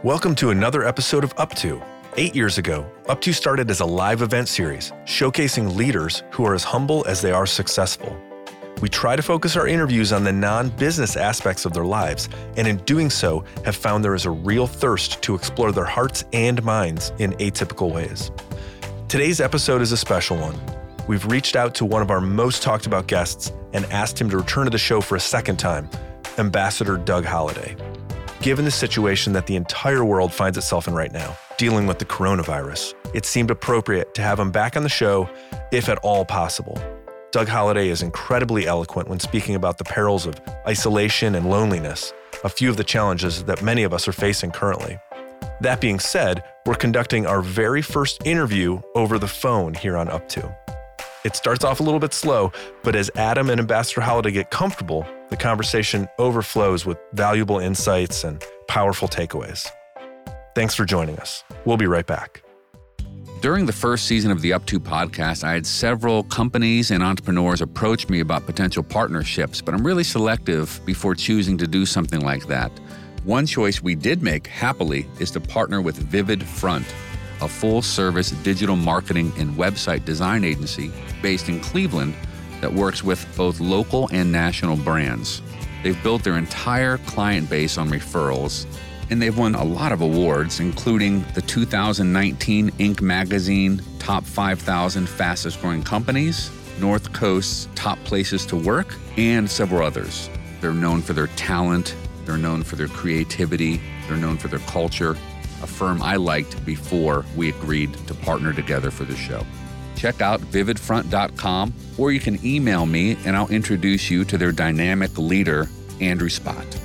Welcome to another episode of Up To. Eight years ago, Up To started as a live event series showcasing leaders who are as humble as they are successful. We try to focus our interviews on the non business aspects of their lives, and in doing so, have found there is a real thirst to explore their hearts and minds in atypical ways. Today's episode is a special one. We've reached out to one of our most talked about guests and asked him to return to the show for a second time Ambassador Doug Holladay given the situation that the entire world finds itself in right now, dealing with the coronavirus, it seemed appropriate to have him back on the show, if at all possible. Doug Holladay is incredibly eloquent when speaking about the perils of isolation and loneliness, a few of the challenges that many of us are facing currently. That being said, we're conducting our very first interview over the phone here on Up To. It starts off a little bit slow, but as Adam and Ambassador Holladay get comfortable, the conversation overflows with valuable insights and powerful takeaways. Thanks for joining us. We'll be right back. During the first season of the Up To podcast, I had several companies and entrepreneurs approach me about potential partnerships, but I'm really selective before choosing to do something like that. One choice we did make happily is to partner with Vivid Front, a full service digital marketing and website design agency based in Cleveland that works with both local and national brands. They've built their entire client base on referrals, and they've won a lot of awards, including the 2019 Inc. magazine Top 5,000 Fastest Growing Companies, North Coast's Top Places to Work, and several others. They're known for their talent, they're known for their creativity, they're known for their culture, a firm I liked before we agreed to partner together for the show check out vividfront.com or you can email me and I'll introduce you to their dynamic leader, Andrew Spott.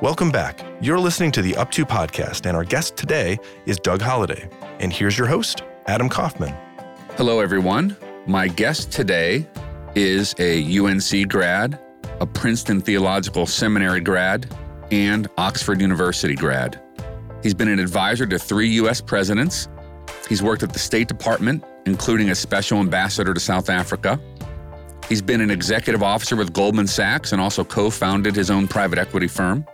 Welcome back. You're listening to the Up To podcast, and our guest today is Doug Holladay. And here's your host, Adam Kaufman. Hello, everyone. My guest today is a UNC grad, a Princeton Theological Seminary grad, and Oxford University grad. He's been an advisor to three U.S. presidents. He's worked at the State Department, including as special ambassador to South Africa. He's been an executive officer with Goldman Sachs and also co founded his own private equity firm.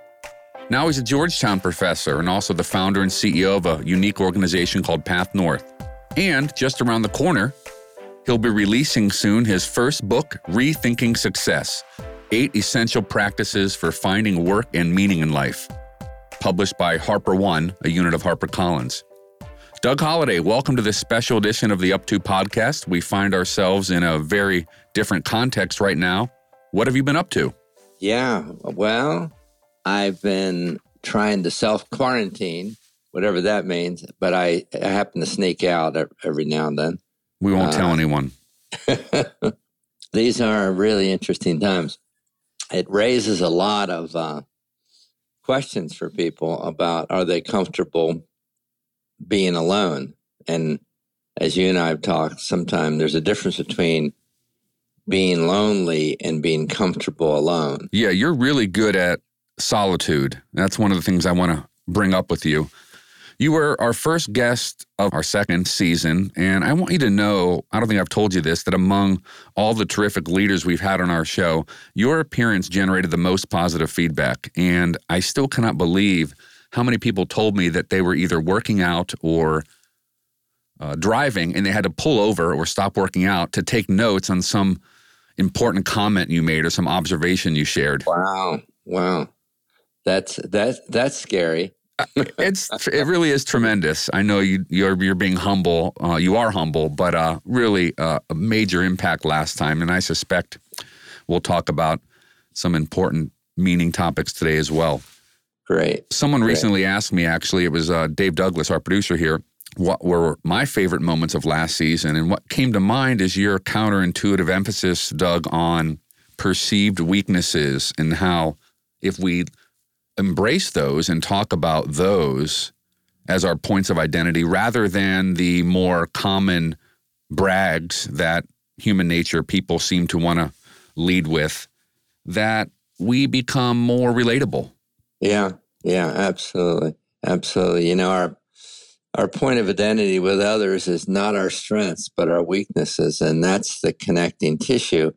Now he's a Georgetown professor and also the founder and CEO of a unique organization called Path North. And just around the corner, he'll be releasing soon his first book, Rethinking Success Eight Essential Practices for Finding Work and Meaning in Life published by Harper One, a unit of HarperCollins. Doug Holladay, welcome to this special edition of the Up To podcast. We find ourselves in a very different context right now. What have you been up to? Yeah, well, I've been trying to self quarantine, whatever that means, but I, I, happen to sneak out every now and then. We won't uh, tell anyone. these are really interesting times. It raises a lot of uh, questions for people about are they comfortable being alone? And as you and I have talked, sometimes there's a difference between being lonely and being comfortable alone. Yeah, you're really good at solitude. That's one of the things I want to bring up with you. You were our first guest of our second season, and I want you to know I don't think I've told you this that among all the terrific leaders we've had on our show, your appearance generated the most positive feedback. And I still cannot believe how many people told me that they were either working out or uh, driving and they had to pull over or stop working out to take notes on some important comment you made or some observation you shared. Wow. Wow. That's that's that's scary it's it really is tremendous. I know you you're you're being humble. Uh, you are humble, but uh, really uh, a major impact last time, and I suspect we'll talk about some important meaning topics today as well. Great. Someone Great. recently asked me. Actually, it was uh, Dave Douglas, our producer here. What were my favorite moments of last season? And what came to mind is your counterintuitive emphasis, Doug, on perceived weaknesses and how if we embrace those and talk about those as our points of identity rather than the more common brags that human nature people seem to want to lead with, that we become more relatable. Yeah, yeah, absolutely. Absolutely. You know, our our point of identity with others is not our strengths, but our weaknesses. And that's the connecting tissue.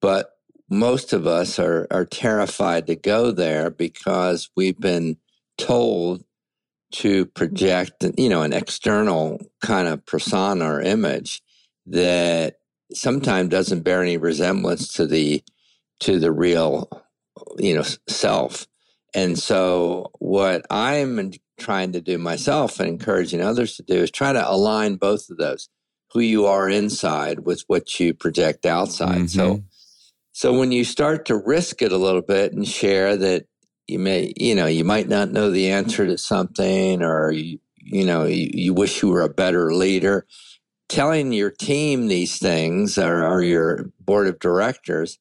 But most of us are, are terrified to go there because we've been told to project, you know, an external kind of persona or image that sometimes doesn't bear any resemblance to the to the real, you know, self. And so, what I'm trying to do myself and encouraging others to do is try to align both of those who you are inside with what you project outside. Mm-hmm. So, so when you start to risk it a little bit and share that you may, you know, you might not know the answer to something, or you, you know, you, you wish you were a better leader. Telling your team these things or, or your board of directors,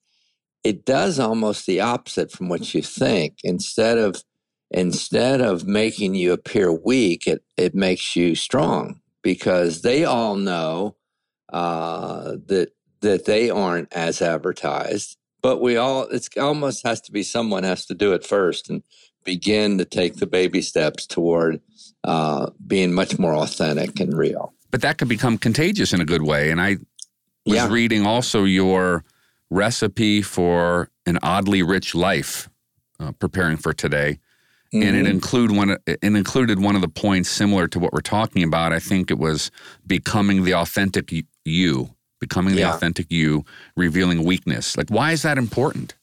it does almost the opposite from what you think. Instead of instead of making you appear weak, it, it makes you strong because they all know uh, that that they aren't as advertised but we all it's almost has to be someone has to do it first and begin to take the baby steps toward uh, being much more authentic and real but that could become contagious in a good way and i was yeah. reading also your recipe for an oddly rich life uh, preparing for today mm-hmm. and it mm-hmm. include one it included one of the points similar to what we're talking about i think it was becoming the authentic you becoming yeah. the authentic you, revealing weakness. Like, why is that important?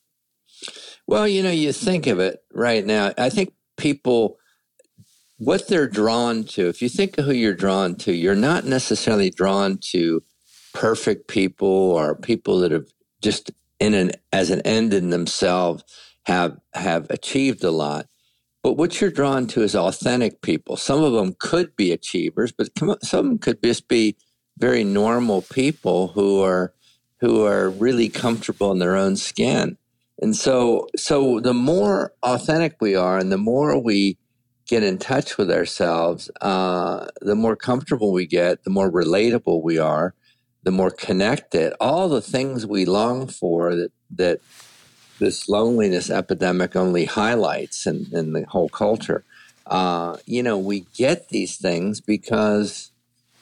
Well, you know, you think of it right now. I think people, what they're drawn to, if you think of who you're drawn to, you're not necessarily drawn to perfect people or people that have just in an as an end in themselves have have achieved a lot. But what you're drawn to is authentic people. Some of them could be achievers, but some of them could just be very normal people who are who are really comfortable in their own skin. And so so the more authentic we are and the more we get in touch with ourselves, uh, the more comfortable we get, the more relatable we are, the more connected. All the things we long for that that this loneliness epidemic only highlights in, in the whole culture. Uh, you know, we get these things because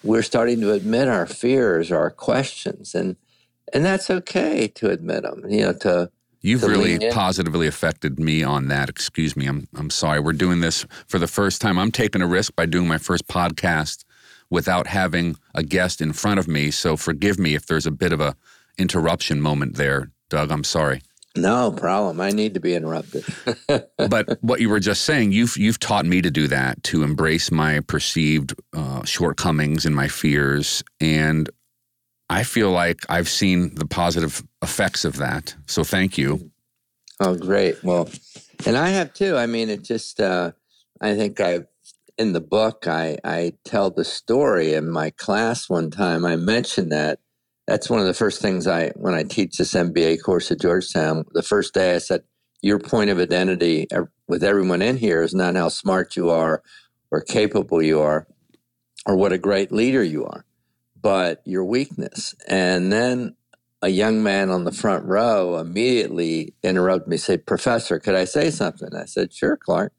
we're starting to admit our fears, our questions, and and that's okay to admit them. You know, to You've really positively affected me on that. Excuse me. I'm I'm sorry. We're doing this for the first time. I'm taking a risk by doing my first podcast without having a guest in front of me. So forgive me if there's a bit of a interruption moment there, Doug. I'm sorry. No problem. I need to be interrupted. but what you were just saying, you've you've taught me to do that, to embrace my perceived uh, shortcomings and my fears, and I feel like I've seen the positive effects of that. So thank you. Oh, great. Well, and I have too. I mean, it just uh, I think I in the book I I tell the story in my class one time. I mentioned that that's one of the first things I, when I teach this MBA course at Georgetown, the first day I said, your point of identity with everyone in here is not how smart you are or capable you are or what a great leader you are, but your weakness. And then a young man on the front row immediately interrupted me, said, Professor, could I say something? I said, Sure, Clark.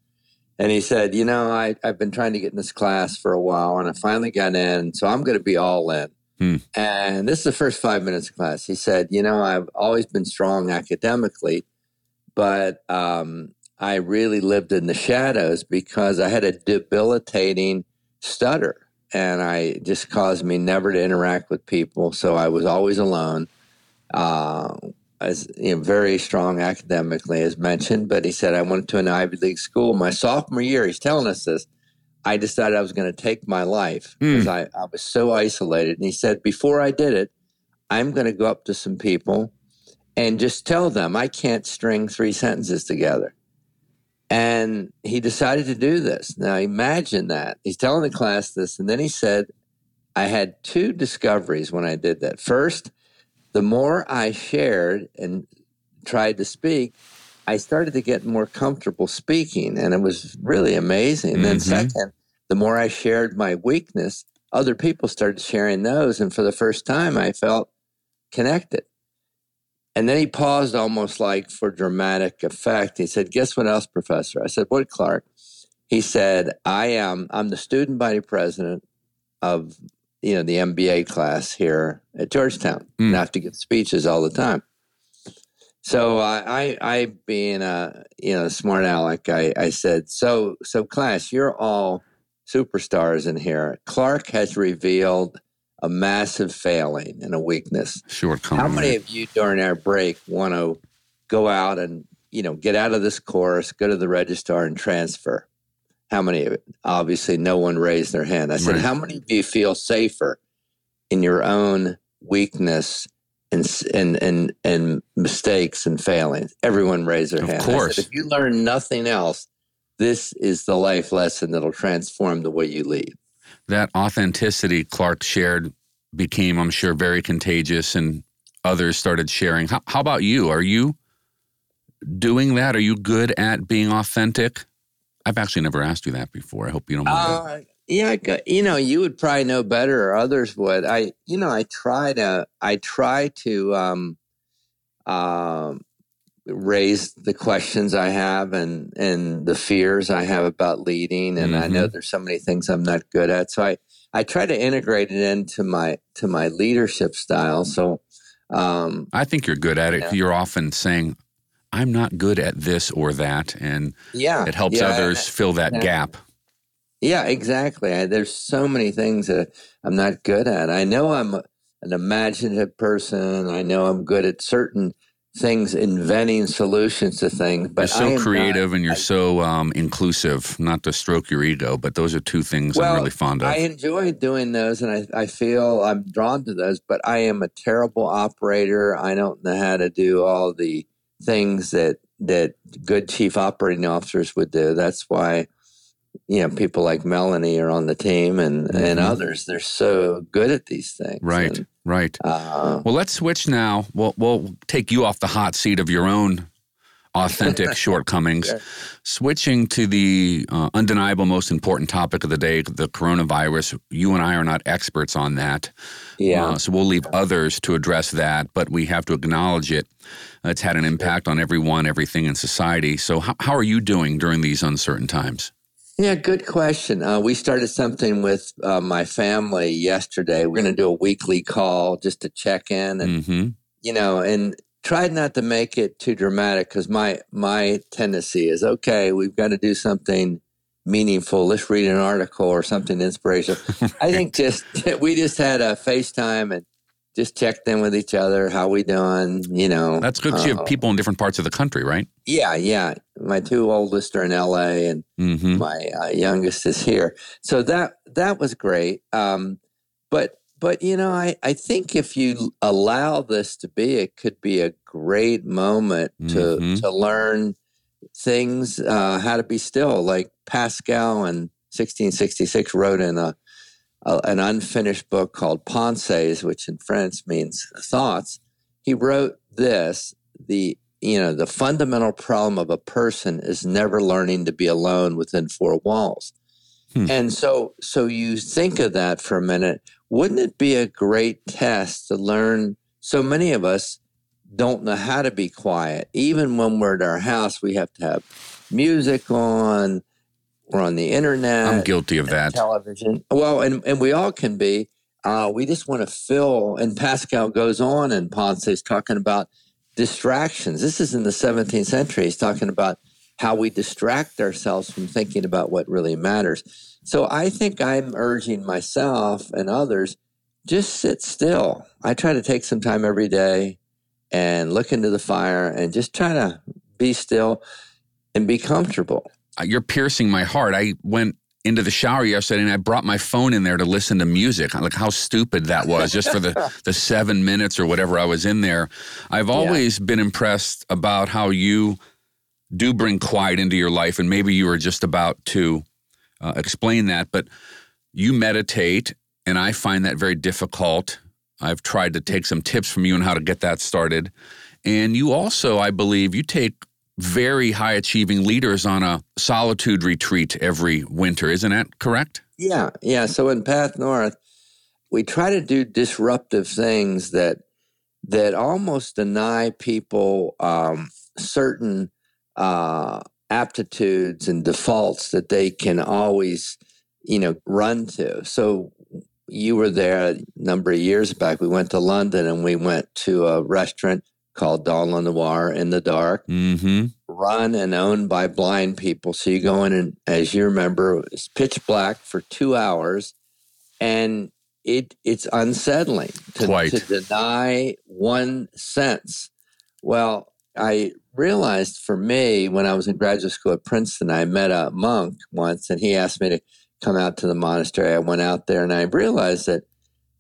And he said, You know, I, I've been trying to get in this class for a while and I finally got in, so I'm going to be all in. Hmm. And this is the first five minutes of class. He said, You know, I've always been strong academically, but um, I really lived in the shadows because I had a debilitating stutter. And I just caused me never to interact with people. So I was always alone. Uh, as you know, very strong academically, as mentioned. But he said I went to an Ivy League school my sophomore year. He's telling us this. I decided I was going to take my life because mm. I, I was so isolated. And he said, before I did it, I'm going to go up to some people and just tell them I can't string three sentences together. And he decided to do this. Now imagine that. He's telling the class this. And then he said, I had two discoveries when I did that. First, the more I shared and tried to speak, I started to get more comfortable speaking, and it was really amazing. And then, mm-hmm. second, the more I shared my weakness, other people started sharing those. And for the first time, I felt connected. And then he paused almost like for dramatic effect. He said, Guess what else, Professor? I said, What, Clark? He said, I am I'm the student body president of you know the MBA class here at Georgetown. Mm. And I have to give speeches all the time. So I, I, being a you know smart aleck, I, I said, so so class, you're all superstars in here. Clark has revealed a massive failing and a weakness. Shortcoming. How many of you during our break want to go out and you know get out of this course, go to the registrar and transfer? How many of it? Obviously, no one raised their hand. I said, right. how many of you feel safer in your own weakness and and and and mistakes and failings? Everyone raised their of hand. Of course. Said, if you learn nothing else, this is the life lesson that'll transform the way you lead that authenticity Clark shared became, I'm sure, very contagious and others started sharing. How, how, about you? Are you doing that? Are you good at being authentic? I've actually never asked you that before. I hope you don't mind. Uh, yeah, you know, you would probably know better, or others would. I, you know, I try to, I try to, um, um, raise the questions I have and and the fears I have about leading and mm-hmm. I know mm-hmm. there's so many things I'm not good at so I I try to integrate it into my to my leadership style so um, I think you're good at it yeah. you're often saying I'm not good at this or that and yeah it helps yeah, others I, fill that gap yeah exactly I, there's so many things that I'm not good at I know I'm an imaginative person I know I'm good at certain things inventing solutions to things. But you're so creative not, and you're I, so um, inclusive. Not to stroke your ego, but those are two things well, I'm really fond of. I enjoy doing those, and I, I feel I'm drawn to those. But I am a terrible operator. I don't know how to do all the things that that good chief operating officers would do. That's why you know people like Melanie are on the team and mm-hmm. and others. They're so good at these things. Right. And, Right. Uh, well, let's switch now. We'll, we'll take you off the hot seat of your own authentic shortcomings. Switching to the uh, undeniable, most important topic of the day, the coronavirus. You and I are not experts on that. Yeah. Uh, so we'll leave others to address that, but we have to acknowledge it. It's had an impact on everyone, everything in society. So, how, how are you doing during these uncertain times? Yeah, good question. Uh, we started something with uh, my family yesterday. We're going to do a weekly call just to check in, and mm-hmm. you know, and tried not to make it too dramatic because my my tendency is okay. We've got to do something meaningful. Let's read an article or something inspirational. right. I think just we just had a FaceTime and just checked in with each other. How we doing? You know, that's good because uh, you have uh, people in different parts of the country, right? Yeah, yeah. My two oldest are in L.A. and mm-hmm. my uh, youngest is here. So that that was great. Um, but but you know, I I think if you allow this to be, it could be a great moment to mm-hmm. to learn things, uh, how to be still. Like Pascal in 1666 wrote in a an unfinished book called Pensées, which in French means thoughts. He wrote this: the you know the fundamental problem of a person is never learning to be alone within four walls. Hmm. And so, so you think of that for a minute. Wouldn't it be a great test to learn? So many of us don't know how to be quiet. Even when we're at our house, we have to have music on we're on the internet. I'm guilty of that. Television. Well, and, and we all can be. Uh, we just want to fill, and Pascal goes on and Pensées is talking about distractions. This is in the 17th century. He's talking about how we distract ourselves from thinking about what really matters. So I think I'm urging myself and others just sit still. I try to take some time every day and look into the fire and just try to be still and be comfortable. You're piercing my heart. I went into the shower yesterday and I brought my phone in there to listen to music. Like how stupid that was just for the, the seven minutes or whatever I was in there. I've always yeah. been impressed about how you do bring quiet into your life. And maybe you were just about to uh, explain that, but you meditate and I find that very difficult. I've tried to take some tips from you on how to get that started. And you also, I believe, you take very high achieving leaders on a solitude retreat every winter. Isn't that correct? Yeah, yeah. So in Path North, we try to do disruptive things that that almost deny people um, certain uh, aptitudes and defaults that they can always, you know, run to. So you were there a number of years back. We went to London and we went to a restaurant called Dans le Noir in the Dark, Mm-hmm. run and owned by blind people. So you go in and, as you remember, it's pitch black for two hours, and it it's unsettling to, Quite. to deny one sense. Well, I realized for me when I was in graduate school at Princeton, I met a monk once, and he asked me to come out to the monastery. I went out there, and I realized that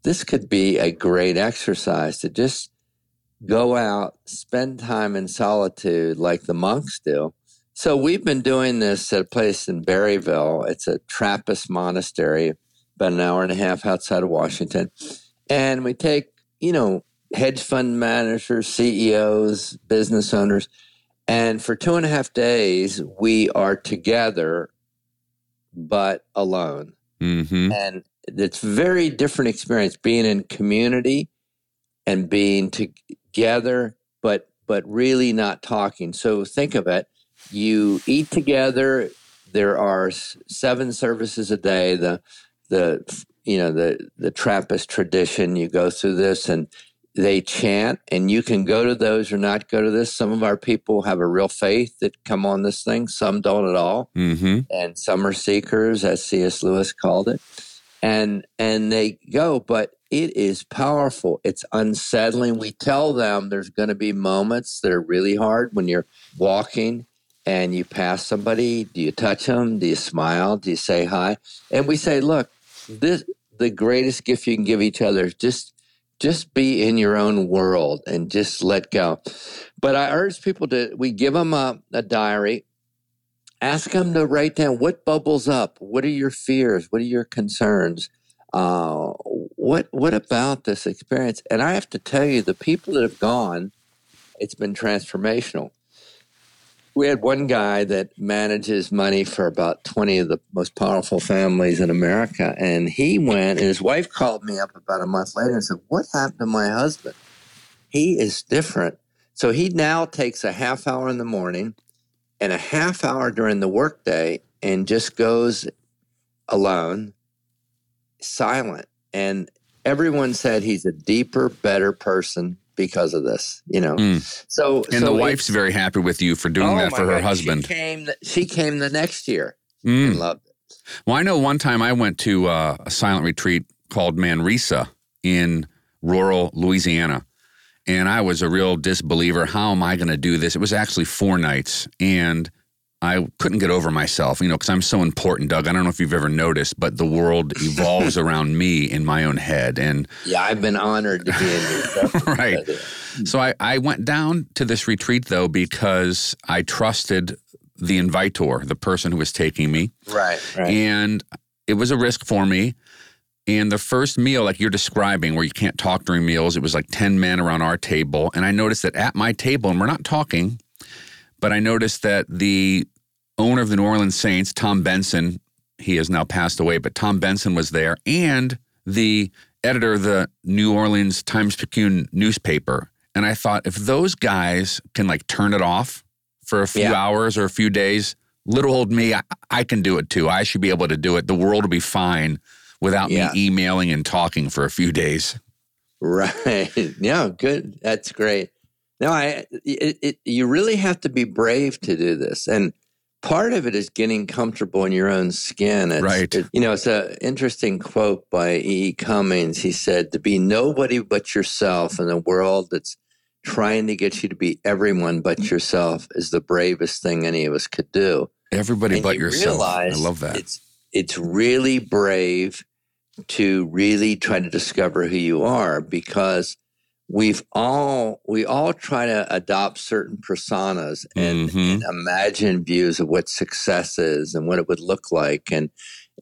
this could be a great exercise to just go out, spend time in solitude like the monks do. So we've been doing this at a place in Berryville. It's a Trappist monastery, about an hour and a half outside of Washington. And we take, you know, hedge fund managers, CEOs, business owners, and for two and a half days, we are together, but alone Mm-hmm. and it's very different experience being in community and being together but but really not talking. So think of it. You eat together. There are seven services a day. The the you know the the trappist tradition you go through this and they chant and you can go to those or not go to this. Some of our people have a real faith that come on this thing. Some don't at all. Mm-hmm. and summer seekers, as C.S. Lewis called it, and and they go, but it is powerful. It's unsettling. We tell them there's going to be moments that are really hard when you're walking and you pass somebody. Do you touch them? Do you smile? Do you say hi? And we say, look, this the greatest gift you can give each other is just just be in your own world and just let go. But I urge people to we give them a, a diary ask them to write down what bubbles up what are your fears what are your concerns uh, what what about this experience? And i have to tell you the people that have gone it's been transformational. We had one guy that manages money for about 20 of the most powerful families in america and he went and his wife called me up about a month later and said what happened to my husband? He is different. So he now takes a half hour in the morning and a half hour during the workday and just goes alone, silent. And everyone said he's a deeper, better person because of this, you know. Mm. So And so the wife's very happy with you for doing Oh that for her God, husband. She came, the, she came the next year Mm. and loved it. Well, I know one time I went to uh, a silent retreat called Manresa in rural Louisiana. And I was a real disbeliever. How am I going to do this? It was actually four nights. And I couldn't get over myself, you know, because I'm so important, Doug. I don't know if you've ever noticed, but the world evolves around me in my own head. And Yeah, I've been honored to be in your right. So I, I went down to this retreat, though, because I trusted the invitor, the person who was taking me. Right, right. And it was a risk for me. And the first meal, like you're describing, where you can't talk during meals, it was like 10 men around our table. And I noticed that at my table, and we're not talking, but I noticed that the owner of the New Orleans Saints, Tom Benson, he has now passed away, but Tom Benson was there, and the editor of the New Orleans Times Picayune newspaper. And I thought, if those guys can like turn it off for a few Yeah. hours or a few days, little old me, I, I can do it too. I should be able to do it. The world will be fine without Yeah. me emailing and talking for a few days. Right. Yeah, good. That's great. No, I it, it, you really have to be brave to do this. And part of it is getting comfortable in your own skin. It's, Right. it- you know, it's an interesting quote by E. E. Cummings. He said, To be nobody but yourself in a world that's trying to get you to be everyone but yourself is the bravest thing any of us could do. Everybody And but you yourself. I love that. It's it's really brave to really try to discover who you are because we've all we all try to adopt certain personas and, Mhm. and imagine views of what success is and what it would look like and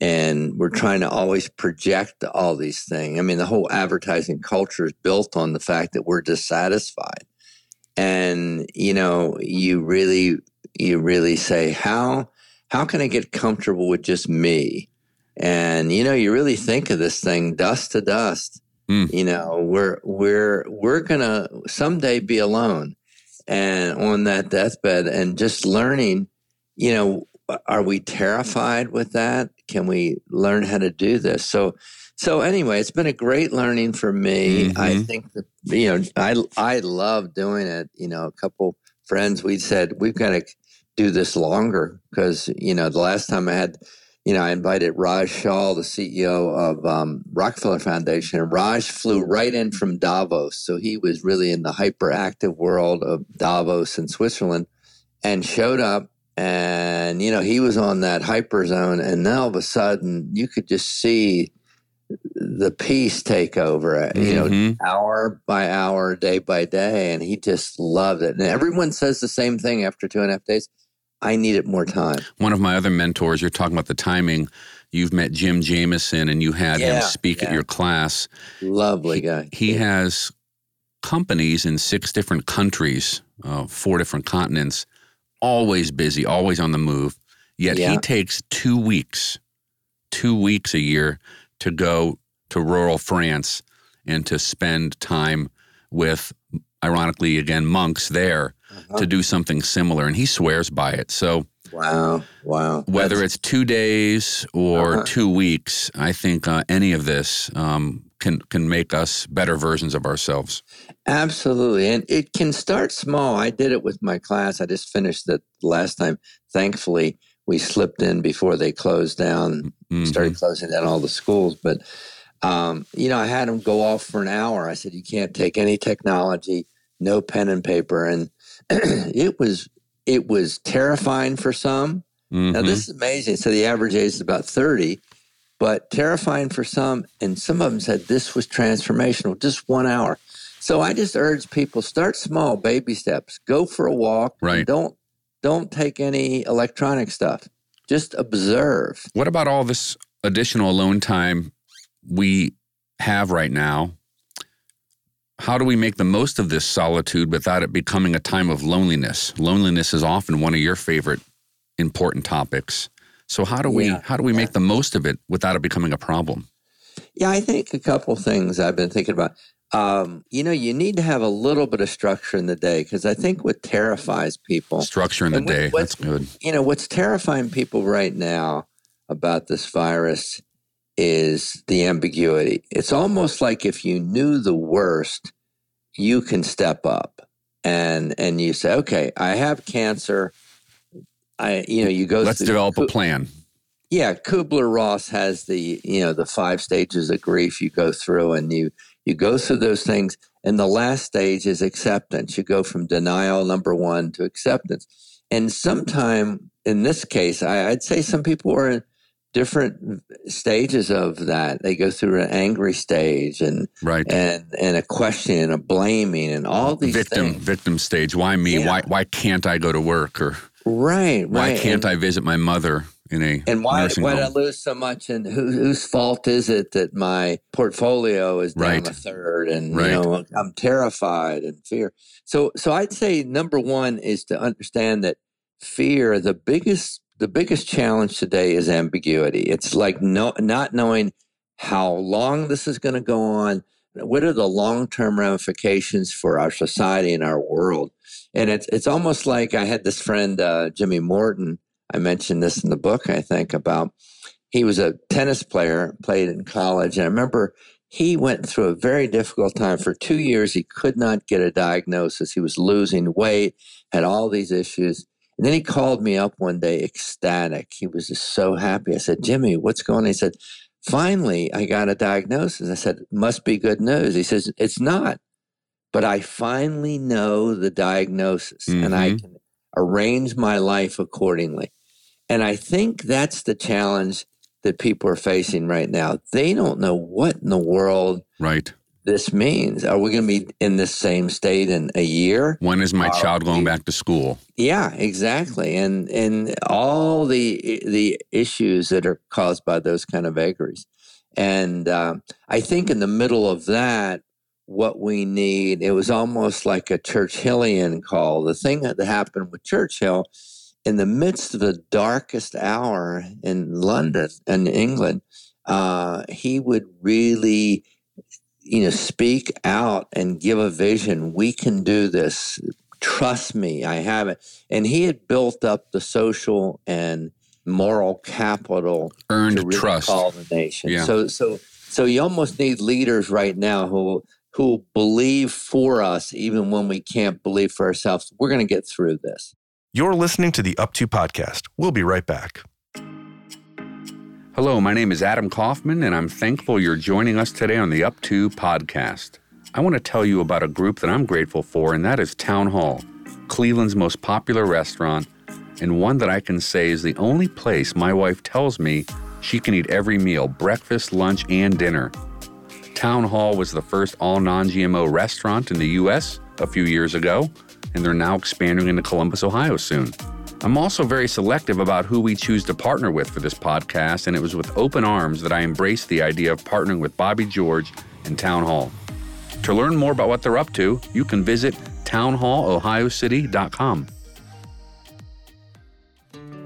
and we're trying to always project all these things. I mean, the whole advertising culture is built on the fact that we're dissatisfied. And you know, you really you really say how how can I get comfortable with just me? And you know, you really think of this thing dust to dust. Mm. You know, we're we're we're gonna someday be alone and on that deathbed and just learning, you know, are we terrified with that? Can we learn how to do this? So, so anyway, it's been a great learning for me. Mhm. I think that you know, I I love doing it. You know, a couple friends we said we've got to do this longer because you know the last time I had, you know, I invited Raj Shah, the CEO of um, Rockefeller Foundation, and Raj flew right in from Davos, so he was really in the hyperactive world of Davos in Switzerland, and showed up. And you know he was on that hyper zone, and then all of a sudden you could just see the peace take over. You know, Mhm. hour by hour, day by day, and he just loved it. And everyone says the same thing after two and a half days. I needed more time. One of my other mentors, you're talking about the timing. You've met Jim Jameson and you had him Yeah, speak at your class. Lovely guy. He has companies in six different countries, uh, four different continents, always busy, always on the move. Yet he takes two weeks, two weeks a year to go to rural France and to spend time with, ironically, again, monks there Uh-huh. to do something similar. And he swears by it. So Wow, wow. whether That's- it's two days or Uh-huh. two weeks, I think uh, any of this um, can can make us better versions of ourselves. absolutely, and it can start small. I did it with my class. I just finished it last time. Thankfully, we slipped in before they closed down Mhm. started closing down all the schools. But um, you know, I had them go off for an hour. I said, "You can't take any technology, no pen and paper," and it was it was terrifying for some. Now Mhm. this is amazing. So the average age is about thirty, but terrifying for some, and some of them said this was transformational. Just one hour. So I just urge people start small, baby steps. Go for a walk. Right. Don't don't take any electronic stuff. Just observe. What about all this additional alone time we have right now? How do we make the most of this solitude without it becoming a time of loneliness? Loneliness is often one of your favorite important topics. So how do we Yeah. how do we make the most of it without it becoming a problem? Yeah, I think a couple things I've been thinking about. Um, you know, you need to have a little bit of structure in the day because I think what terrifies people, Structure in the what- day. That's good. you know, what's terrifying people right now about this virus is the ambiguity. It's almost like if you knew the worst, you can step up and and you say, okay, I have cancer. I, you know, you go. Let's through- develop a plan. yeah, Kubler Ross has the you know the five stages of grief you go through, and you you go through those things, and the last stage is acceptance. You go from denial number one to acceptance, and sometime in this case, I, I'd say some people are in different stages of that. They go through an angry stage, and Right. and and a question, and a blaming, and all these victim things. victim stage. Why me? Yeah. Why why can't I go to work? Or Right, right. why can't and, I visit my mother in a And why why did I lose so much? And who, whose fault is it that my portfolio is down Right. a third? And Right. you know, I'm terrified and fear. So so I'd say number one is to understand that fear, the biggest the biggest challenge today is ambiguity. It's like no not knowing how long this is going to go on. What are the long term ramifications for our society and our world? And it's it's almost like I had this friend uh, Jimmy Morton. I mentioned this in the book. I think about he was a tennis player, played in college, and I remember he went through a very difficult time for two years. He could not get a diagnosis. He was losing weight, had all these issues. And then he called me up one day, ecstatic. He was just so happy. I said, Jimmy, what's going on? He said, Finally, I got a diagnosis. I said, Must be good news. He says, It's not. But I finally know the diagnosis and I Mhm. can arrange my life accordingly. And I think that's the challenge that people are facing right now. They don't know what in the world Right. This means. Are we going to be in this same state in a year? When is my Are child going back to school? Yeah, exactly. And and all the the issues that are caused by those kind of vagaries. And uh, I think in the middle of that, what we need, it was almost like a Churchillian call. The thing that happened with Churchill in the midst of the darkest hour in London and England, uh, he would really, you know, speak out and give a vision. We can do this. Trust me, I have it. And he had built up the social and moral capital Earned to really trust. call the nation. Yeah. So so so you almost need leaders right now who who believe for us even when we can't believe for ourselves. We're going to get through this. You're listening to the Up To podcast. We'll be right back. Hello, my name is Adam Kaufman, and I'm thankful you're joining us today on the Up To podcast. I want to tell you about a group that I'm grateful for, and that is Town Hall, Cleveland's most popular restaurant, and one that I can say is the only place my wife tells me she can eat every meal breakfast, lunch, and dinner. Town Hall was the first all non GMO restaurant in the U.S. a few years ago, and they're now expanding into Columbus, Ohio soon. I'm also very selective about who we choose to partner with for this podcast, and it was with open arms that I embraced the idea of partnering with Bobby George and Town Hall. To learn more about what they're up to, you can visit townhallohiocity.com.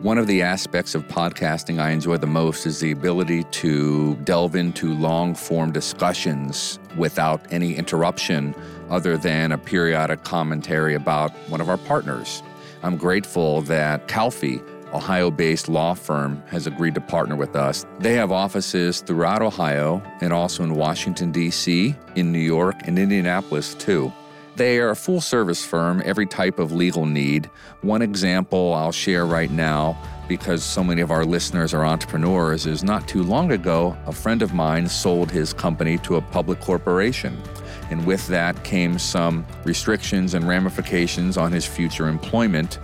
One of the aspects of podcasting I enjoy the most is the ability to delve into long form discussions without any interruption other than a periodic commentary about one of our partners. I'm grateful that Calfee, Ohio based law firm, has agreed to partner with us. They have offices throughout Ohio and also in Washington, D.C., in New York, and Indianapolis, too. They are a full service firm, every type of legal need. One example I'll share right now, because so many of our listeners are entrepreneurs, is not too long ago, a friend of mine sold his company to a public corporation. And with that came some restrictions and ramifications on his future employment.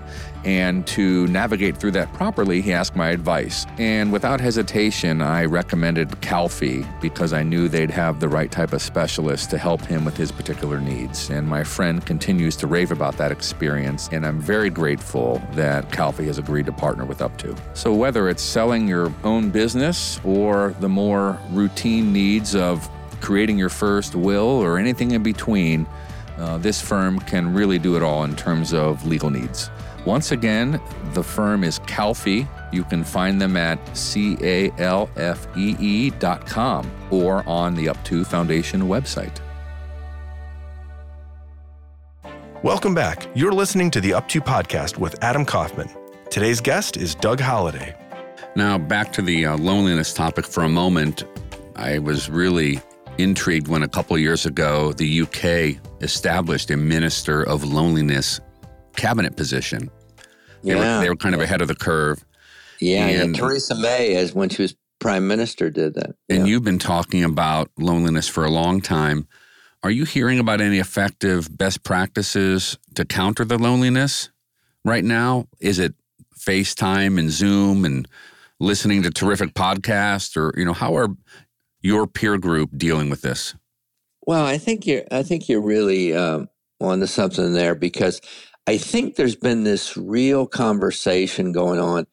And to navigate through that properly, he asked my advice. And without hesitation, I recommended Calfee because I knew they'd have the right type of specialist to help him with his particular needs. And my friend continues to rave about that experience. And I'm very grateful that Calfee has agreed to partner with Up2. So whether it's selling your own business or the more routine needs of creating your first will or anything in between, uh, this firm can really do it all in terms of legal needs. Once again, the firm is Calfee. You can find them at C A L F E E dot com or on the Up2 Foundation website. Welcome back. You're listening to the Up2 podcast with Adam Kaufman. Today's guest is Doug Holladay. Now, back to the uh, loneliness topic for a moment. I was really intrigued when a couple years ago the UK established a Minister of Loneliness cabinet position. They, Yeah. were, they were kind of ahead of the curve. Yeah, And- yeah. Theresa May, as when she was prime minister, did that. And Yeah. you've been talking about loneliness for a long time. Are you hearing about any effective best practices to counter the loneliness right now? Is it FaceTime and Zoom and listening to terrific podcasts or you know how are your peer group dealing with this? Well, I think you're. I think you're really um, onto something there because I think there's been this real conversation going on.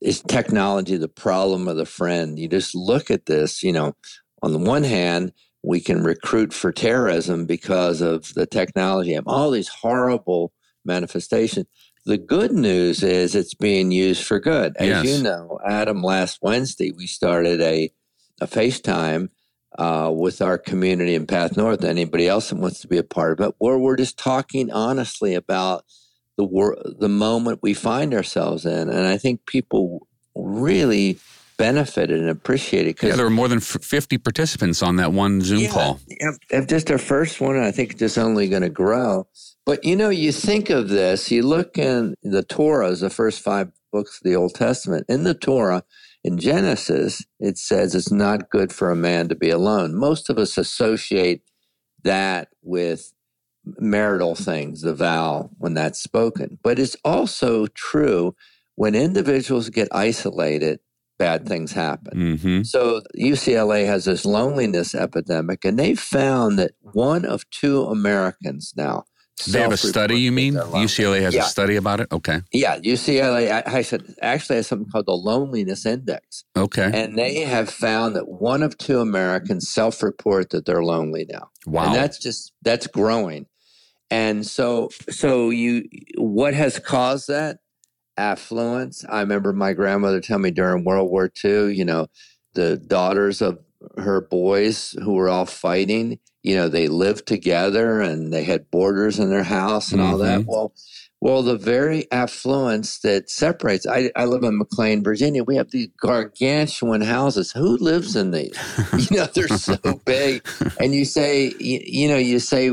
Is technology the problem or the friend? You just look at this. You know, on the one hand, we can recruit for terrorism because of the technology and all these horrible manifestations. The good news is it's being used for good. As Yes. you know, Adam, last Wednesday we started a a FaceTime uh, with our community in Path North. Anybody else that wants to be a part of it, where we're just talking honestly about the wor- the moment we find ourselves in, and I think people really benefited and appreciated Yeah, because there were more than f- 50 participants on that one Zoom call. yeah, just our first one, I think it's just only going to grow. But you know, you think of this, you look in the Torah, is the first five books of the Old Testament. In the Torah, in Genesis, it says it's not good for a man to be alone. Most of us associate that with marital things, the vow, when that's spoken. But it's also true when individuals get isolated, bad things happen. hmm So UCLA has this loneliness epidemic, and they found that one of two Americans now. They have a study, you mean? UCLA has Yeah. a study about it? Okay. Yeah, UCLA I, I said actually has something called the loneliness index, Okay. and they have found that one of two Americans self-report that they're lonely now, wow. and that's just that's growing. And so, so you, what has caused that? Affluence. I remember my grandmother telling me during World War II, you know, the daughters of her boys who were all fighting, you know, they lived together and they had borders in their house and all that. Well, Well, the very affluence that separates. I, I live in McLean, Virginia. We have these gargantuan houses. Who lives in these? you know, they're so big. And you say, you, you know, you say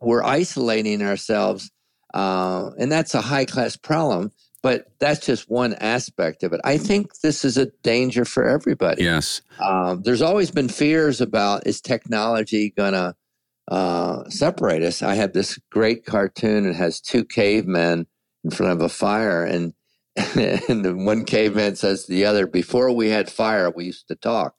we're isolating ourselves, uh, and that's a high class problem. But that's just one aspect of it. I think this is a danger for everybody. Yes. Um, there's always been fears about is technology going to uh, separate us. I have this great cartoon. It has two cavemen in front of a fire, and and the one caveman says to the other, "Before we had fire, we used to talk."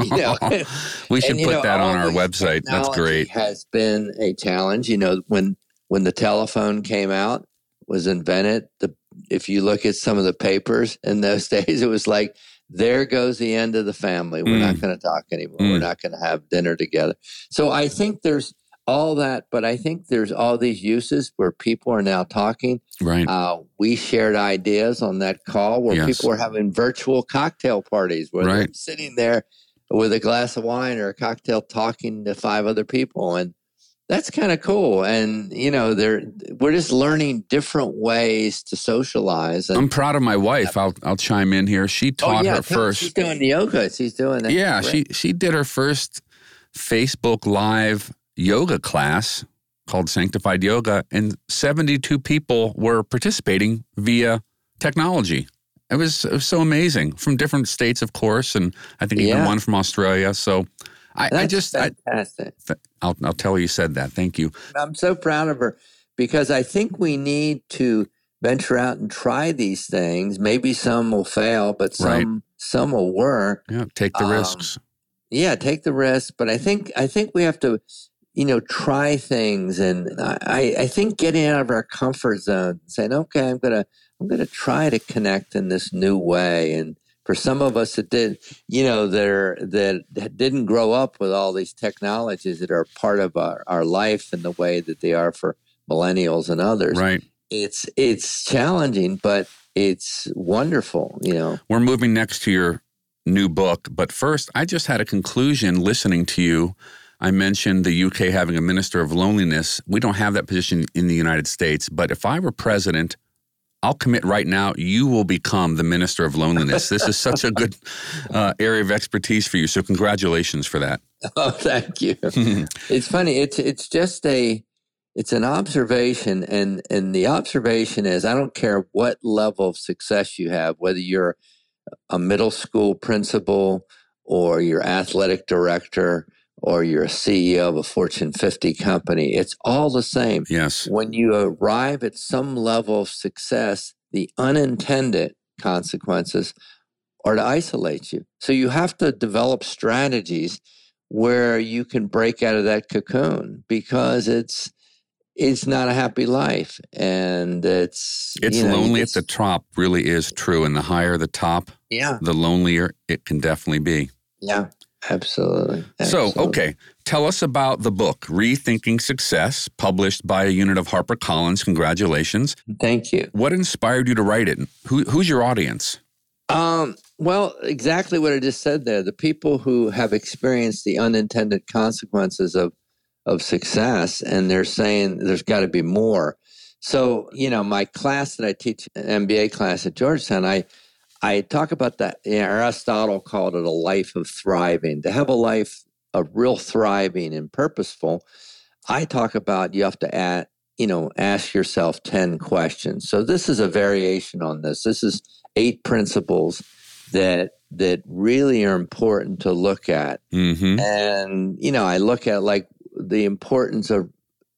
You know? we should and, put know, that on our website. That's great. Has been a challenge. You know, when when the telephone came out, was invented. The if you look at some of the papers in those days, it was like, there goes the end of the family. We're mm. not going to talk anymore. Mm. We're not going to have dinner together. So I think there's all that, but I think there's all these uses where people are now talking. Right. Uh, we shared ideas on that call where yes. people were having virtual cocktail parties where right. they're sitting there with a glass of wine or a cocktail talking to five other people. And that's kind of cool. And you know, they're we're just learning different ways to socialize. And, I'm proud of my wife. I'll I'll chime in here. She oh, taught oh, yeah, her first. She's doing yoga. She's doing that. Yeah, she she did her first Facebook Live yoga class called Sanctified Yoga, and 72 people were participating via technology. It was, it was so amazing from different states, of course, and I think even yeah. one from Australia. So I, I just fantastic. I, I'll I'll tell her you said that. Thank you. I'm so proud of her because I think we need to venture out and try these things. Maybe some will fail, but some right. some will work. Yeah, take the um, risks. Yeah, take the risks. But I think I think we have to, you know, try things, and I I think getting out of our comfort zone, saying, okay, I'm gonna I'm gonna try to connect in this new way, and for some of us that did, you know, that are that didn't grow up with all these technologies that are part of our, our life in the way that they are for millennials and others. Right. It's it's challenging, but it's wonderful. You know, we're moving next to your new book, but first, I just had a conclusion listening to you. I mentioned the UK having a minister of loneliness. We don't have that position in the United States, but if I were president I'll commit right now, you will become the minister of loneliness. this is such a good uh, area of expertise for you. So, congratulations for that. Oh, thank you. it's funny. It's it's just a it's an observation, and and the observation is I don't care what level of success you have, whether you're a middle school principal or you're athletic director or you're a CEO of a Fortune 50 company, it's all the same. Yes. When you arrive at some level of success, the unintended consequences are to isolate you. So you have to develop strategies where you can break out of that cocoon because it's it's not a happy life and it's it's you know, lonely at the top really is true and the higher the top yeah the lonelier it can definitely be yeah Absolutely. Absolutely. So, okay, tell us about the book, Rethinking Success, published by a unit of HarperCollins. Congratulations. Thank you. What inspired you to write it? Who, who's your audience? Um, well, exactly what I just said there. The people who have experienced the unintended consequences of of success, and they're saying there's got to be more. So, you know, my class that I teach, an MBA class at Georgetown, I I talk about that. You know, Aristotle called it a life of thriving. To have a life of real thriving and purposeful, I talk about you have to add, you know, ask yourself 10 questions. So this is a variation on this. This is eight principles that that really are important to look at. Mm-hmm. And, you know, I look at like the importance of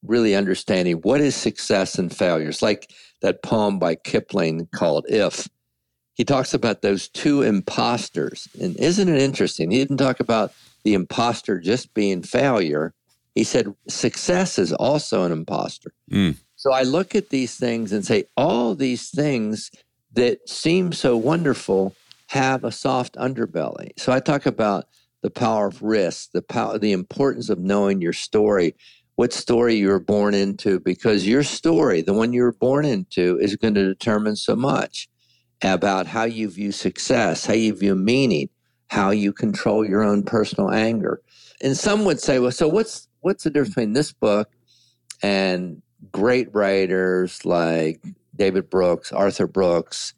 really understanding what is success and failures. Like that poem by Kipling called If he talks about those two imposters. And isn't it interesting? He didn't talk about the imposter just being failure. He said success is also an imposter. Mm. So I look at these things and say, all these things that seem so wonderful have a soft underbelly. So I talk about the power of risk, the power, the importance of knowing your story, what story you were born into, because your story, the one you were born into, is going to determine so much about how you view success, how you view meaning, how you control your own personal anger. And some would say, well, so what's what's the difference between this book and great writers like David Brooks, Arthur Brooks,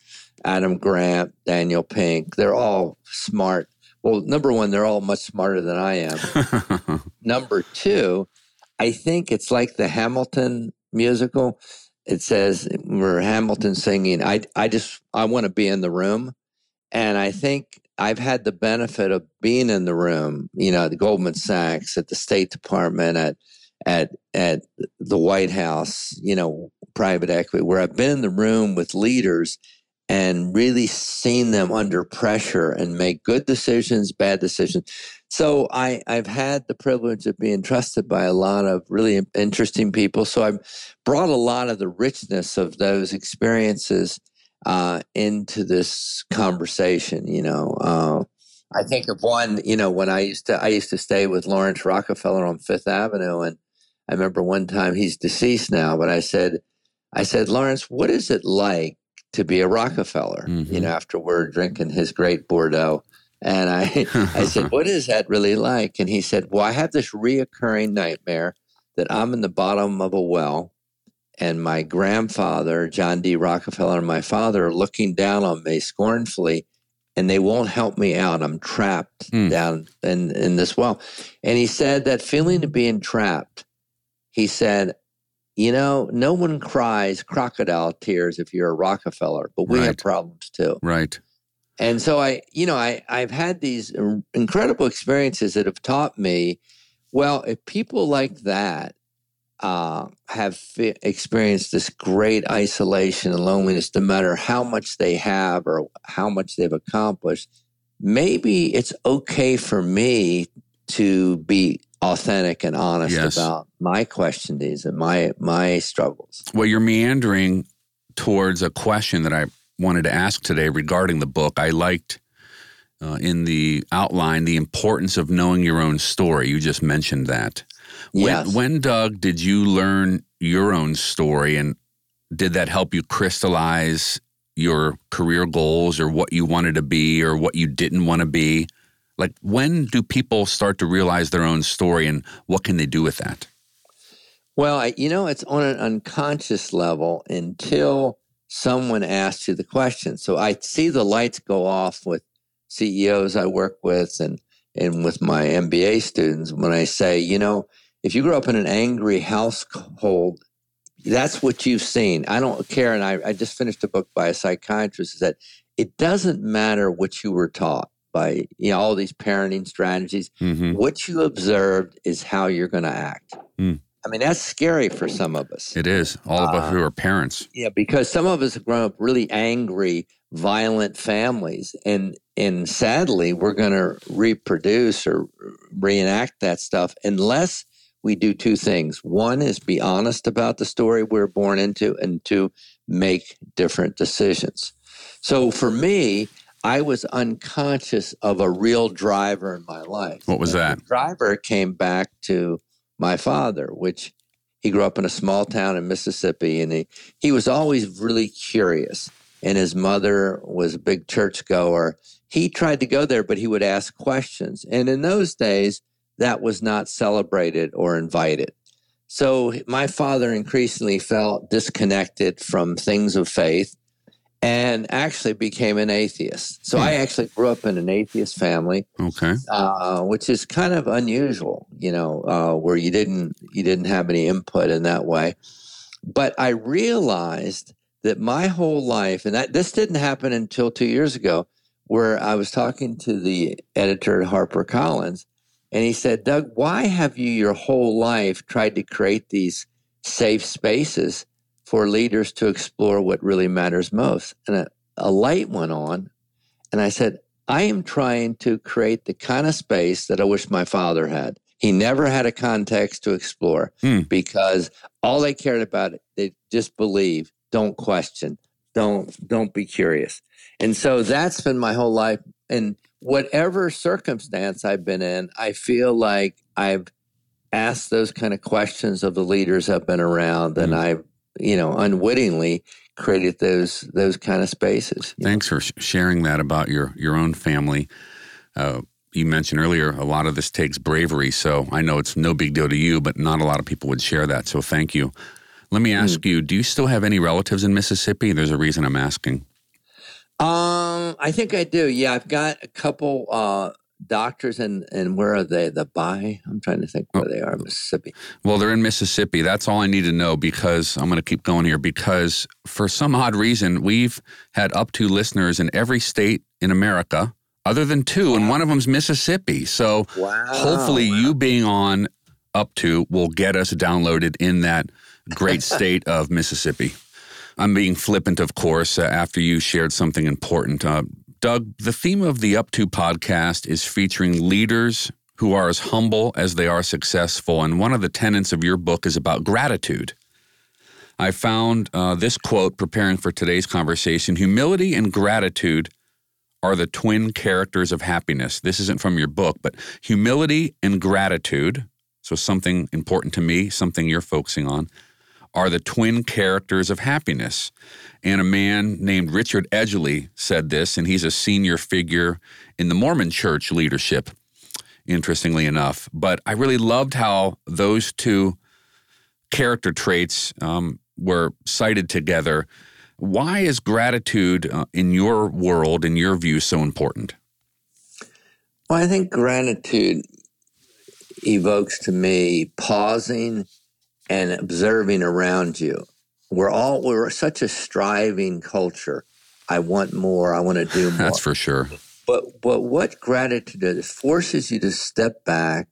Adam Grant, Daniel Pink. They're all smart. Well, number one, they're all much smarter than I am. number two, I think it's like the Hamilton musical. It says where Hamilton singing, I, I just, I want to be in the room. And I think I've had the benefit of being in the room, you know, at the Goldman Sachs, at the State Department, at, at, at the White House, you know, private equity, where I've been in the room with leaders and really seen them under pressure and make good decisions, bad decisions. So I, I've had the privilege of being trusted by a lot of really interesting people. So I've brought a lot of the richness of those experiences uh, into this conversation. You know, uh, I think of one. You know, when I used to, I used to stay with Laurance Rockefeller on Fifth Avenue, and I remember one time he's deceased now, but I said, I said, Laurance, what is it like to be a Rockefeller, mm-hmm. you know, after we're drinking his great Bordeaux. And I, I said, What is that really like? And he said, Well, I have this reoccurring nightmare that I'm in the bottom of a well and my grandfather, John D. Rockefeller, and my father are looking down on me scornfully and they won't help me out. I'm trapped mm. down in, in this well. And he said that feeling of being trapped, he said, you know, no one cries crocodile tears if you're a Rockefeller, but we right. have problems too. Right. And so I, you know, I, I've had these incredible experiences that have taught me, well, if people like that uh, have fi- experienced this great isolation and loneliness, no matter how much they have or how much they've accomplished, maybe it's okay for me to be authentic and honest yes. about my questionings and my my struggles. Well, you're meandering towards a question that I wanted to ask today regarding the book. I liked uh, in the outline the importance of knowing your own story. You just mentioned that. When, yes. when Doug did you learn your own story, and did that help you crystallize your career goals or what you wanted to be or what you didn't want to be? Like, when do people start to realize their own story and what can they do with that? Well, I, you know, it's on an unconscious level until someone asks you the question. So I see the lights go off with CEOs I work with and, and with my MBA students when I say, you know, if you grew up in an angry household, that's what you've seen. I don't care. And I, I just finished a book by a psychiatrist that it doesn't matter what you were taught by you know all these parenting strategies. Mm-hmm. What you observed is how you're going to act. Mm. I mean, that's scary for some of us. It is. All of uh, us who are parents. Yeah, because some of us have grown up really angry, violent families, and and sadly, we're going to reproduce or reenact that stuff unless we do two things. One is be honest about the story we're born into, and two, make different decisions. So for me, I was unconscious of a real driver in my life. What was and that? The driver came back to my father, which he grew up in a small town in Mississippi, and he, he was always really curious. And his mother was a big churchgoer. He tried to go there, but he would ask questions. And in those days, that was not celebrated or invited. So my father increasingly felt disconnected from things of faith and actually became an atheist. So hmm. I actually grew up in an atheist family. Okay, uh, which is kind of unusual, you know, uh, where you didn't you didn't have any input in that way. But I realized that my whole life, and that, this didn't happen until two years ago, where I was talking to the editor at HarperCollins, and he said, "Doug, why have you your whole life tried to create these safe spaces?" For leaders to explore what really matters most. And a, a light went on, and I said, I am trying to create the kind of space that I wish my father had. He never had a context to explore hmm. because all they cared about, they just believe, don't question, don't don't be curious. And so that's been my whole life. And whatever circumstance I've been in, I feel like I've asked those kind of questions of the leaders I've been around, and hmm. I've you know, unwittingly created those those kind of spaces. Thanks for sharing that about your your own family. Uh, you mentioned earlier a lot of this takes bravery, so I know it's no big deal to you, but not a lot of people would share that. So thank you. Let me ask mm. you: Do you still have any relatives in Mississippi? There's a reason I'm asking. Um, I think I do. Yeah, I've got a couple uh, doctors and and where are they the by i'm trying to think where oh. they are mississippi well they're in mississippi that's all i need to know because i'm going to keep going here because for some odd reason we've had up to listeners in every state in america other than two wow. and one of them's mississippi so wow. hopefully wow. you being on up to will get us downloaded in that great state of mississippi I'm being flippant, of course, uh, after you shared something important. Uh, Doug, the theme of the Up To podcast is featuring leaders who are as humble as they are successful. And one of the tenets of your book is about gratitude. I found uh, this quote preparing for today's conversation Humility and gratitude are the twin characters of happiness. This isn't from your book, but humility and gratitude, so something important to me, something you're focusing on, are the twin characters of happiness. And a man named Richard Edgley said this, and he's a senior figure in the Mormon church leadership, interestingly enough. But I really loved how those two character traits um, were cited together. Why is gratitude uh, in your world, in your view, so important? Well, I think gratitude evokes to me pausing and observing around you. We're all we're such a striving culture. I want more. I want to do more. That's for sure. But but what gratitude does forces you to step back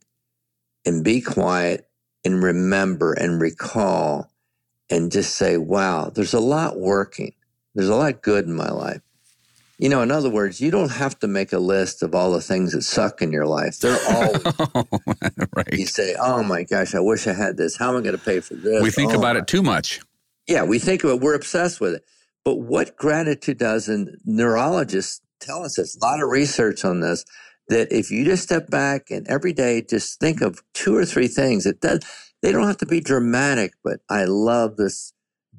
and be quiet and remember and recall and just say, "Wow, there's a lot working. There's a lot good in my life." You know, in other words, you don't have to make a list of all the things that suck in your life. They're all oh, right. You say, "Oh my gosh, I wish I had this. How am I going to pay for this?" We think oh, about it too much. Yeah, we think of it. We're obsessed with it. But what gratitude does, and neurologists tell us this. A lot of research on this. That if you just step back and every day just think of two or three things, it does. They don't have to be dramatic, but I love this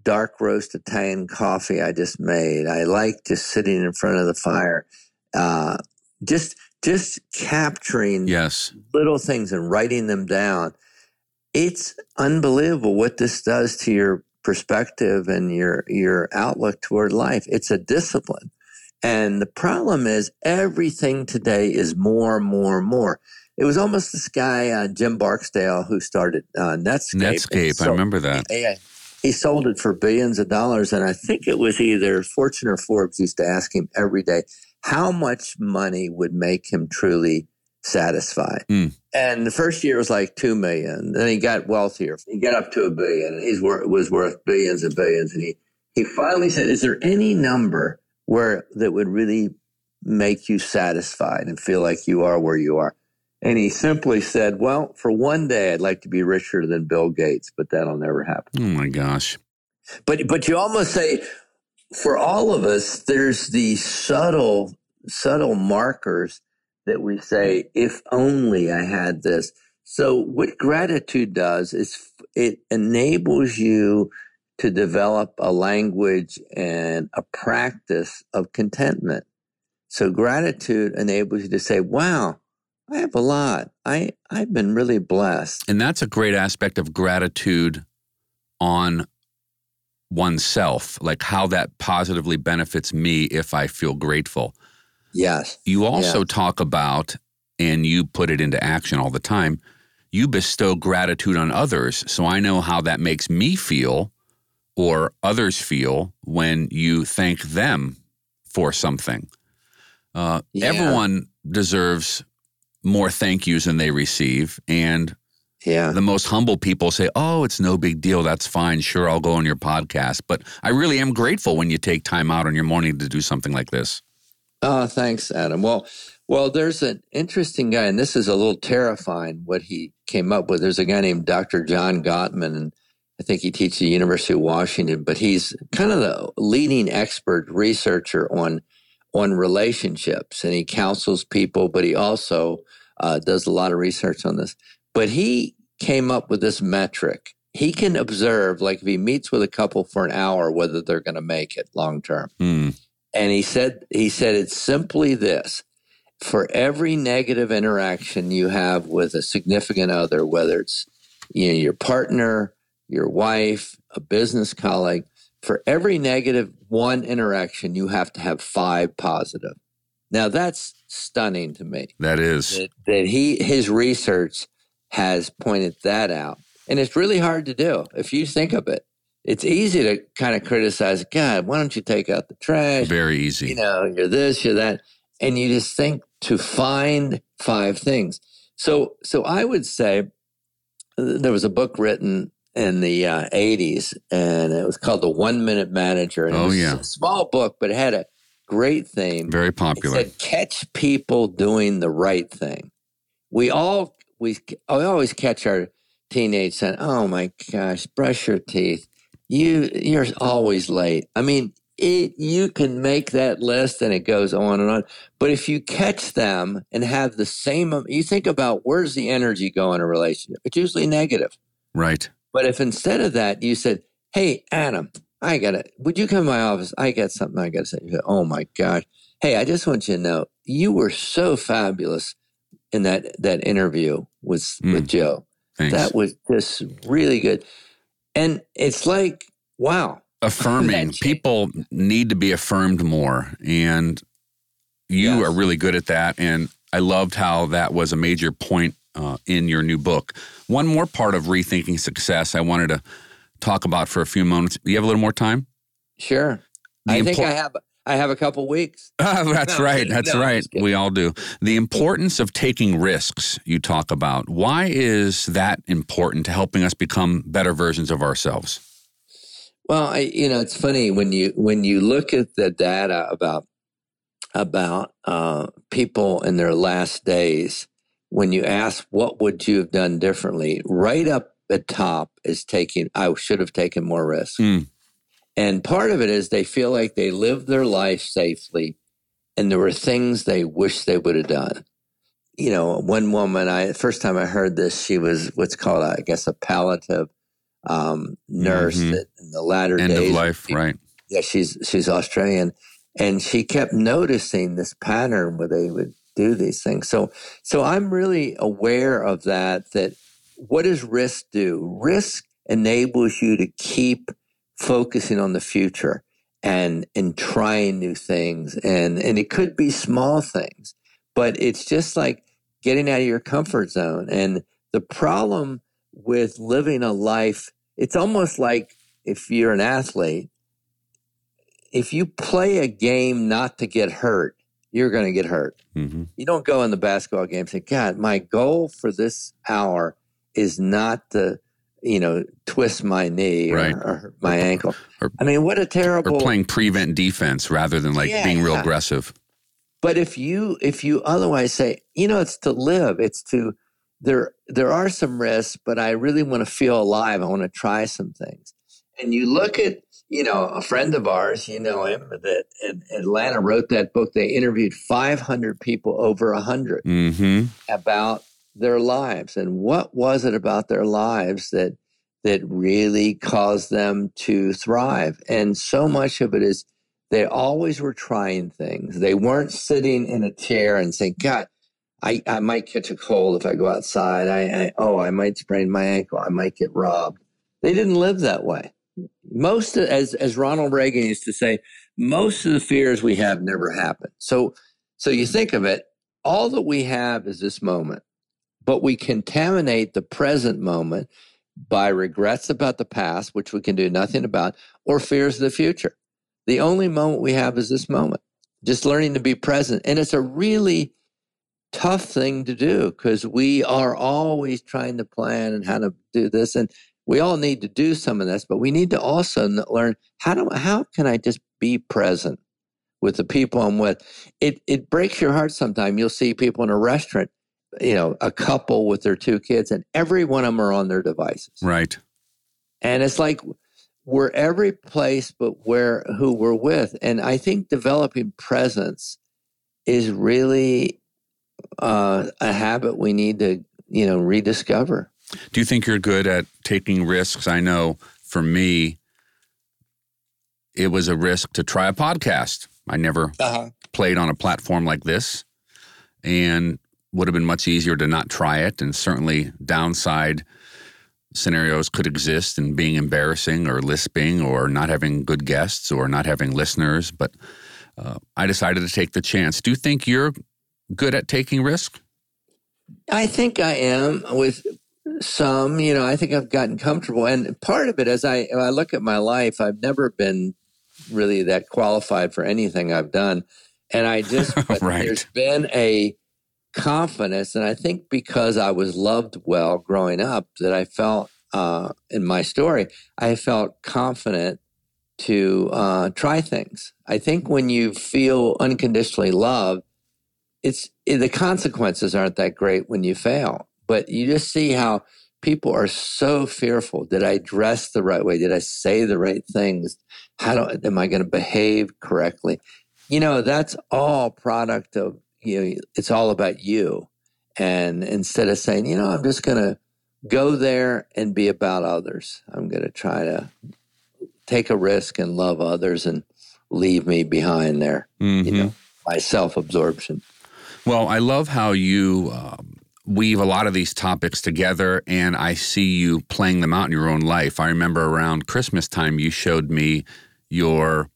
dark roast Italian coffee I just made. I like just sitting in front of the fire, uh, just just capturing yes little things and writing them down. It's unbelievable what this does to your perspective and your your outlook toward life. It's a discipline. And the problem is everything today is more, more, more. It was almost this guy, uh, Jim Barksdale, who started uh, Netscape. Netscape, so, I remember that. Yeah, he sold it for billions of dollars. And I think it was either Fortune or Forbes used to ask him every day how much money would make him truly satisfied. Mm. And the first year was like two million. Then he got wealthier. He got up to a billion, and he was worth billions and billions. And he he finally said, "Is there any number where that would really make you satisfied and feel like you are where you are?" And he simply said, Well, for one day, I'd like to be richer than Bill Gates, but that'll never happen. Oh my gosh. But, but you almost say, for all of us, there's these subtle, subtle markers that we say, if only I had this. So what gratitude does is it enables you to develop a language and a practice of contentment. So gratitude enables you to say, wow, I have a lot. I I've been really blessed. And that's a great aspect of gratitude on oneself, like how that positively benefits me if I feel grateful. Yes. You also yes. talk about and you put it into action all the time. You bestow gratitude on others, so I know how that makes me feel or others feel when you thank them for something. Uh, yeah. Everyone deserves more thank yous than they receive. And yeah. the most humble people say, Oh, it's no big deal. That's fine. Sure, I'll go on your podcast. But I really am grateful when you take time out on your morning to do something like this. Oh, thanks, Adam. Well, well, there's an interesting guy, and this is a little terrifying what he came up with. There's a guy named Dr. John Gottman, and I think he teaches at the University of Washington, but he's kind of the leading expert researcher on on relationships, and he counsels people, but he also uh, does a lot of research on this. But he came up with this metric. He can observe, like if he meets with a couple for an hour, whether they're going to make it long term. Mm. And he said, he said it's simply this: for every negative interaction you have with a significant other, whether it's you know your partner, your wife, a business colleague, for every negative one interaction, you have to have five positive. Now that's stunning to me. That is. That, that he his research has pointed that out. And it's really hard to do if you think of it. It's easy to kind of criticize, God, why don't you take out the trash? Very easy. You know, you're this, you're that. And you just think to find five things. So so I would say uh, there was a book written in the uh, 80s and it was called The One Minute Manager. And Oh, it was yeah. a small book, but it had a great theme. Very It popular. said, catch people doing the right thing. We all, we, I always catch our teenage son, oh my gosh, brush your teeth. You, you're always late. I mean, it, you can make that list and it goes on and on. But if you catch them and have the same, you think about where's the energy go in a relationship? It's usually negative. right. But if instead of that you said, "Hey, Adam, I got it. would you come to my office? I got something I got to say." You go, "Oh my gosh, hey, I just want you to know you were so fabulous in that that interview with Mm. with Joe. Thanks. That was just really good." And it's like, wow, affirming. People need to be affirmed more. And you Yes. are really good at that. And I loved how that was a major point uh, in your new book. One more part of rethinking success I wanted to talk about for a few moments. You have a little more time? sure. The I think I have I have a couple weeks. That's No, right. That's No, right. We all do. The importance of taking risks you talk about. Why is that important to helping us become better versions of ourselves? Well, I, you know, it's funny when you when you look at the data about about uh, people in their last days. When you ask what would you have done differently, right up at top is taking. I should have taken more risk. Mm. and part of it is they feel like they lived their life safely, and there were things they wish they would have done. You know, one woman, I first time I heard this, she was what's called, I guess, a palliative um, nurse Mhm. that in the latter End days of life, she- right? yeah, she's she's Australian, and she kept noticing this pattern where they would do these things. So so I'm really aware of that. That what does risk do? Risk enables you to keep focusing on the future and and trying new things, and and it could be small things, but it's just like getting out of your comfort zone. And the problem with living a life, it's almost like if you're an athlete if you play a game not to get hurt, you're going to get hurt. hmm You don't go in the basketball game and say, God, my goal for this hour is not to, you know, twist my knee or, Right. or hurt my ankle. or- I mean, what a terrible Or playing prevent defense rather than like being real Yeah. aggressive. But if you if you otherwise say, you know, it's to live, it's to there there are some risks, but I really want to feel alive. I want to try some things. And you look at, you know, a friend of ours, you know him, that in Atlanta wrote that book. They interviewed 500 people over 100 hmm about their lives and what was it about their lives that that really caused them to thrive. And so much of it is they always were trying things. They weren't sitting in a chair and saying, God, I, I might catch a cold if I go outside. I, I oh, I might sprain my ankle. I might get robbed. They didn't live that way. Most of, as as Ronald Reagan used to say, most of the fears we have never happen. So so you think of it, all that we have is this moment, but we contaminate the present moment by regrets about the past, which we can do nothing about, or fears of the future. The only moment we have is this moment, just learning to be present. And it's a really tough thing to do because we are always trying to plan and how to do this. And we all need to do some of this, but we need to also learn how do how can I just be present with the people I'm with? It it breaks your heart sometimes. You'll see people in a restaurant, you know, a couple with their two kids, and every one of them are on their devices. Right. And it's like we're every place but where who we're with. And I think developing presence is really uh, a habit we need to, you know, rediscover. Do you think you're good at taking risks? I know for me, it was a risk to try a podcast. I never Uh-huh. played on a platform like this and would have been much easier to not try it and certainly downside scenarios could exist in being embarrassing or lisping or not having good guests or not having listeners, but uh, I decided to take the chance. Do you think you're good at taking risk? I think I am with some. You know, I think I've gotten comfortable, and part of it, as I I look at my life, I've never been really that qualified for anything I've done, and I just right. there's been a confidence, and I think because I was loved well growing up, that I felt uh, in my story, I felt confident to uh, try things. I think when you feel unconditionally loved, it's the consequences aren't that great when you fail, but you just see how people are so fearful. Did I dress the right way? Did I say the right things? How do, am I going to behave correctly? You know, that's all product of, you know, it's all about you. And instead of saying, you know, I'm just going to go there and be about others, I'm going to try to take a risk and love others and leave me behind there, mm-hmm. you know, my self absorption. Well, I love how you um, weave a lot of these topics together, and I see you playing them out in your own life. I remember around Christmas time, you showed me your.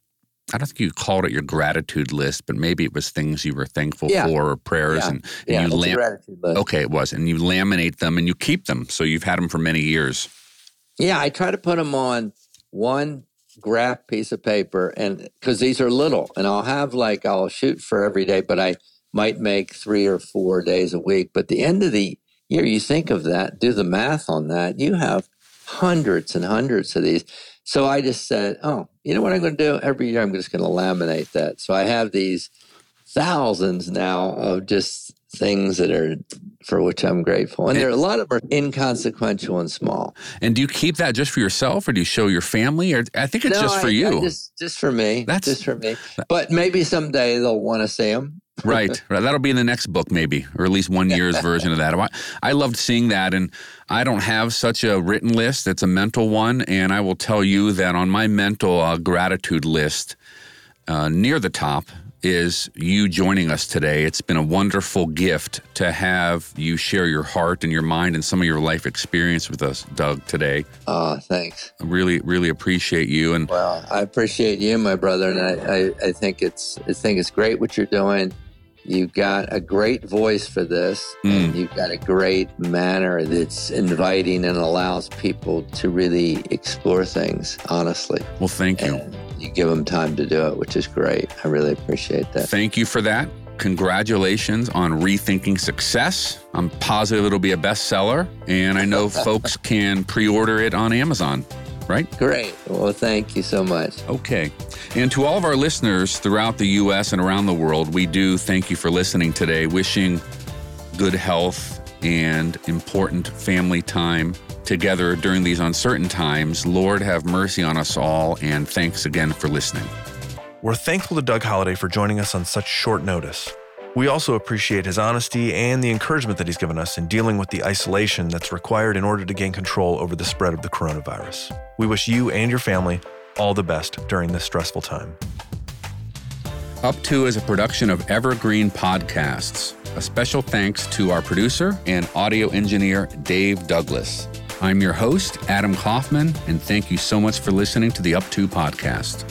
I don't think you called it your gratitude list, but maybe it was things you were thankful yeah. for or prayers, yeah. and, and yeah, you lam- gratitude list. Okay, it was, and you laminate them and you keep them, so you've had them for many years. Yeah, I try to put them on one graph piece of paper, and because these are little, and I'll have like I'll shoot for every day, but I might make three or four days a week. But the end of the year, you think of that, do the math on that, you have hundreds and hundreds of these. So I just said, oh, you know what I'm going to do? Every year I'm just going to laminate that. So I have these thousands now of just things that are for which I'm grateful. And, and there are a lot of them are inconsequential and small. And do you keep that just for yourself or do you show your family? Or I think it's no, just for you. I just just for me. That's just for me. But maybe someday they'll want to see them right, right. That'll be in the next book, maybe, or at least one year's version of that. I, I loved seeing that, and I don't have such a written list. It's a mental one, and I will tell you that on my mental uh, gratitude list, uh, near the top is you joining us today. It's been a wonderful gift to have you share your heart and your mind and some of your life experience with us, Doug, today. Oh, thanks. I really, really appreciate you. And well, I appreciate you, my brother, and I, I, I think it's I think it's great what you're doing. You've got a great voice for this, mm. and you've got a great manner that's inviting and allows people to really explore things honestly. Well, thank you. And you give them time to do it, which is great. I really appreciate that. Thank you for that. Congratulations on Rethinking Success. I'm positive it'll be a bestseller, and I know folks can pre order it on Amazon right? Great. Well, thank you so much. Okay. And to all of our listeners throughout the U.S. and around the world, we do thank you for listening today. Wishing good health and important family time together during these uncertain times. Lord, have mercy on us all, and thanks again for listening. We're thankful to Doug Holladay for joining us on such short notice. We also appreciate his honesty and the encouragement that he's given us in dealing with the isolation that's required in order to gain control over the spread of the coronavirus. We wish you and your family all the best during this stressful time. Up To is a production of Evergreen Podcasts. A special thanks to our producer and audio engineer, Dave Douglas. I'm your host, Adam Kaufman, and thank you so much for listening to the Up To podcast.